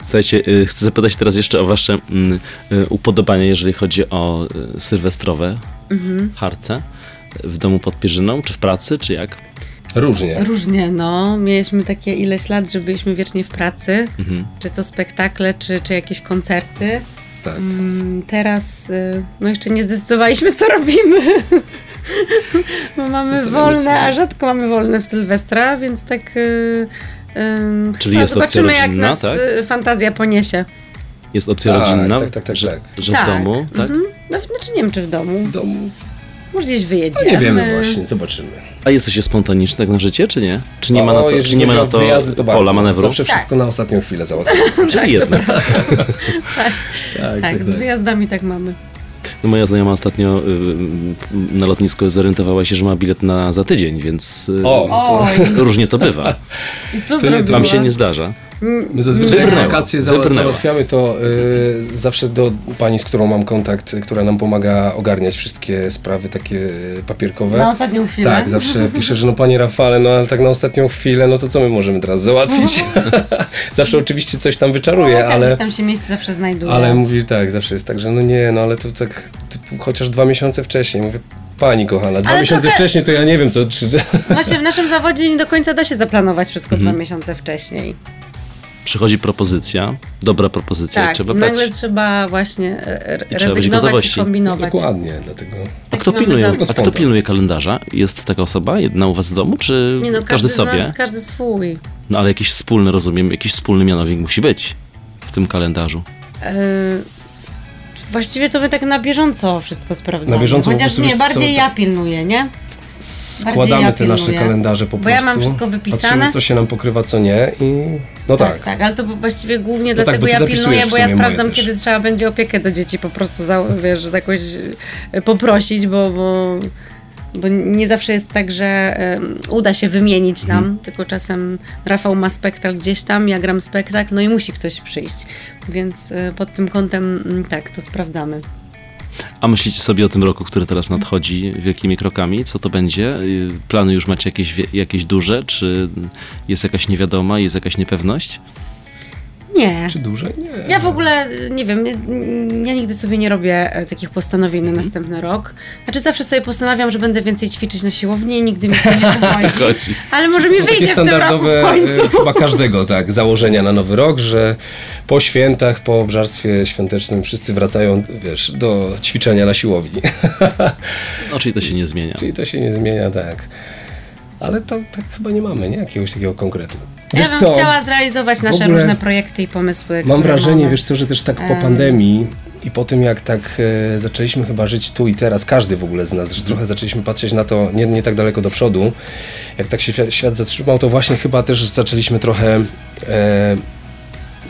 Słuchajcie, y, chcę zapytać teraz jeszcze o wasze mm, y, upodobania, jeżeli chodzi o y, sylwestrowe Mhm. harce. W domu pod Pierzyną, czy w pracy, czy jak? Różnie. Różnie, no. Mieliśmy takie ileś lat, że byliśmy wiecznie w pracy, czy to spektakle, czy, czy jakieś koncerty. Tak. Mm, Teraz, no jeszcze nie zdecydowaliśmy, co robimy. [laughs] Bo mamy wolne, a rzadko mamy wolne w Sylwestra, więc tak. y, ym, Czyli jest opcja zobaczymy, jak rodzinna, nas tak? y, fantazja poniesie. Jest opcja Tak, rodzinna, tak, tak, tak, że, tak. że w Tak. domu, tak? Mhm. No, znaczy nie wiem, czy w domu. W domu. Może gdzieś No wyjedziemy. nie wiemy właśnie, zobaczymy. A jesteście spontaniczne tak na życie, czy nie? Czy nie ma O, na to, czy nie ma na to wyjazdy, pola bardzo. manewru? Zawsze wszystko na ostatnią chwilę załatwiamy. [laughs] Czyli jednak. [laughs] tak, Tak, z wyjazdami tak mamy. No moja znajoma ostatnio y, y, na lotnisku zorientowała się, że ma bilet na za tydzień, więc y, O, Oj, różnie to bywa. [laughs] i co zrobiła? Wam się nie zdarza. My zazwyczaj jak Wybrnęła. wakacje za, Wybrnęła. załatwiamy to y, zawsze do pani, z którą mam kontakt, która nam pomaga ogarniać wszystkie sprawy takie papierkowe. Na ostatnią chwilę. Tak, zawsze piszę, że no panie Rafale, no ale tak na ostatnią chwilę, no to co my możemy teraz załatwić? [laughs] zawsze oczywiście coś tam wyczaruje, no, tak, ale, gdzieś tam się miejsce zawsze znajduje. ale mówi tak, zawsze jest tak, że no nie, no ale to tak typu, chociaż dwa miesiące wcześniej. Mówię, pani kochana, dwa Ale miesiące trochę- wcześniej to ja nie wiem co, czy... Właśnie w naszym zawodzie nie do końca da się zaplanować wszystko Mhm. dwa miesiące wcześniej. Przychodzi propozycja, dobra propozycja i Tak, trzeba i brać. nagle trzeba właśnie e, I rezygnować i kombinować. Dokładnie, dlatego... A kto, mamy pilnuje, za- a kto pilnuje kalendarza? Jest taka osoba, jedna u was w domu, czy Nie no, każdy, każdy, sobie? Nas, każdy swój. No ale jakiś wspólny, rozumiem, jakiś wspólny mianownik musi być w tym kalendarzu. E, właściwie to my tak na bieżąco wszystko sprawdzamy. Na bieżąco Chociaż prostu nie, bardziej są ja pilnuję, nie? Składamy ja te nasze kalendarze po Bo prostu. ja mam wszystko wypisane. Patrzymy, co się nam pokrywa, co nie i no tak. Tak, tak, ale to właściwie głównie No tak, dlatego bo ty ja pilnuję, bo ja sprawdzam, też. kiedy trzeba będzie opiekę do dzieci po prostu, za, wiesz, jakoś e, poprosić, bo, bo, bo nie zawsze jest tak, że em, uda się wymienić nam, Mhm. tylko czasem Rafał ma spektakl gdzieś tam, ja gram spektakl, no i musi ktoś przyjść, więc e, pod tym kątem mm, tak, to sprawdzamy. A myślicie sobie o tym roku, który teraz nadchodzi wielkimi krokami? Co to będzie? Y, Plany już macie jakieś, jakieś duże? Czy jest jakaś niewiadoma, jest jakaś niepewność? Nie. Czy duże? Nie. Ja w ogóle, nie wiem, ja nigdy sobie nie robię e, takich postanowień na następny rok. Znaczy zawsze sobie postanawiam, że będę więcej ćwiczyć na siłowni i nigdy mi to nie [laughs] wychodzi. Chodzi. Ale może mi wyjdzie w tym roku w standardowe końcu. e, chyba każdego [laughs] tak, założenia na nowy rok, że po świętach, po obżarstwie świątecznym wszyscy wracają, wiesz, do ćwiczenia na siłowni. [laughs] No, czyli to się nie zmienia. Czyli to się nie zmienia, tak. Ale to tak chyba nie mamy, nie? Jakiegoś takiego konkretu. Ja Wiesz bym co? chciała zrealizować nasze różne projekty i pomysły, Mam wrażenie, mamy. wiesz co, że też tak po Em. pandemii i po tym jak tak e, zaczęliśmy chyba żyć tu i teraz, każdy w ogóle z nas, że trochę zaczęliśmy patrzeć na to nie, nie tak daleko do przodu, jak tak się świat, świat zatrzymał, to właśnie chyba też zaczęliśmy trochę e,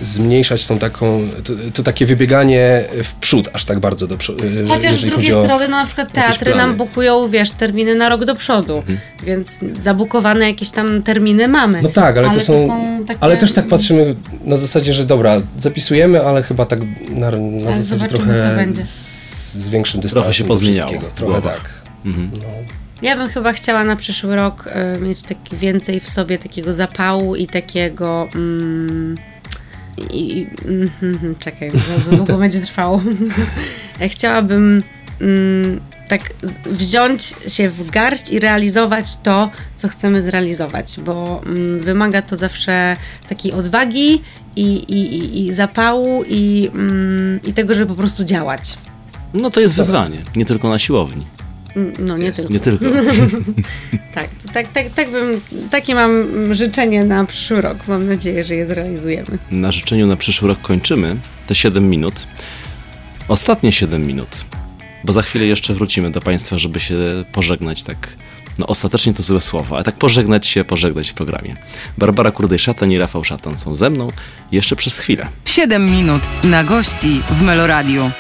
zmniejszać tą taką, to, to takie wybieganie w przód aż tak bardzo do przodu. e, Chociaż z drugiej strony, no na przykład teatry nam. Mhm. bukują, wiesz, terminy na rok do przodu, więc zabukowane jakieś tam terminy mamy. No tak, ale, to, są, takie... ale też tak patrzymy na zasadzie, że dobra, zapisujemy, ale chyba tak na, na zasadzie zobaczymy, trochę co będzie. Z, z większym dystansem się do pozmieniało Trochę tak. Mhm. No. Ja bym chyba chciała na przyszły rok y, mieć taki więcej w sobie takiego zapału i takiego. Mm, i, mm, [laughs] czekaj, za, [laughs] długo będzie trwało. [laughs] Chciałabym mm, tak wziąć się w garść i realizować to, co chcemy zrealizować, bo mm, wymaga to zawsze takiej odwagi i, i, i, i zapału i, mm, i tego, żeby po prostu działać. No to jest wyzwanie, nie tylko na siłowni. No nie tylko. Nie tylko. [laughs] Tak, tak, tak, tak bym, takie mam życzenie na przyszły rok. Mam nadzieję, że je zrealizujemy. Na życzeniu na przyszły rok kończymy te 7 minut. Ostatnie 7 minut, bo za chwilę jeszcze wrócimy do Państwa, żeby się pożegnać tak. No ostatecznie to złe słowo, ale tak pożegnać się, pożegnać w programie. Barbara Kurdej-Szatan i Rafał Szatan są ze mną jeszcze przez chwilę. 7 minut na gości w Meloradiu.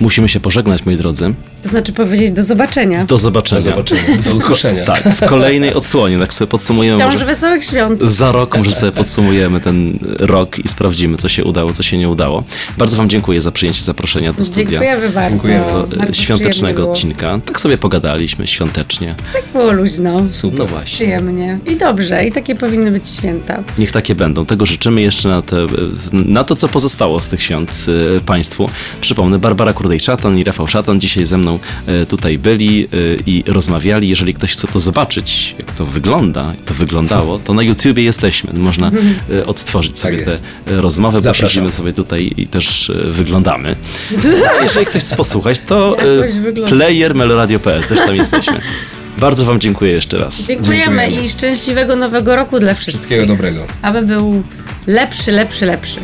Musimy się pożegnać, moi drodzy. To znaczy powiedzieć do zobaczenia. Do zobaczenia. Do zobaczenia. Do usłyszenia. Tak, w kolejnej odsłonie, tak sobie podsumujemy może. wesołych świąt. Za rok może sobie podsumujemy ten rok i sprawdzimy, co się udało, co się nie udało. Bardzo Wam dziękuję za przyjęcie zaproszenia do studia. Dziękujemy bardzo. Dziękujemy. Do Bardzo e, świątecznego odcinka. Tak sobie pogadaliśmy świątecznie. Tak było luźno. Super. No właśnie. Przyjemnie. I dobrze. I takie powinny być święta. Niech takie będą. Tego życzymy jeszcze na, te, na to, co pozostało z tych świąt y, Państwu. Przypomnę, Barbara Kurdej-Szatan i Rafał Szatan dzisiaj ze mną e, tutaj byli e, i rozmawiali. Jeżeli ktoś chce to zobaczyć, jak to wygląda, jak to wyglądało, to na YouTubie jesteśmy. Można e, odtworzyć sobie te jest. e, rozmowę, Zapraszam. posiedzimy sobie tutaj i też wyglądamy. A jeżeli ktoś chce posłuchać, to [laughs] Jakoś wygląda. playermeloradio.pl, też tam jesteśmy. Bardzo Wam dziękuję jeszcze raz. Dziękujemy, Dziękujemy. i szczęśliwego nowego roku dla wszystkich. Wszystkiego dobrego. Aby był lepszy, lepszy, lepszy.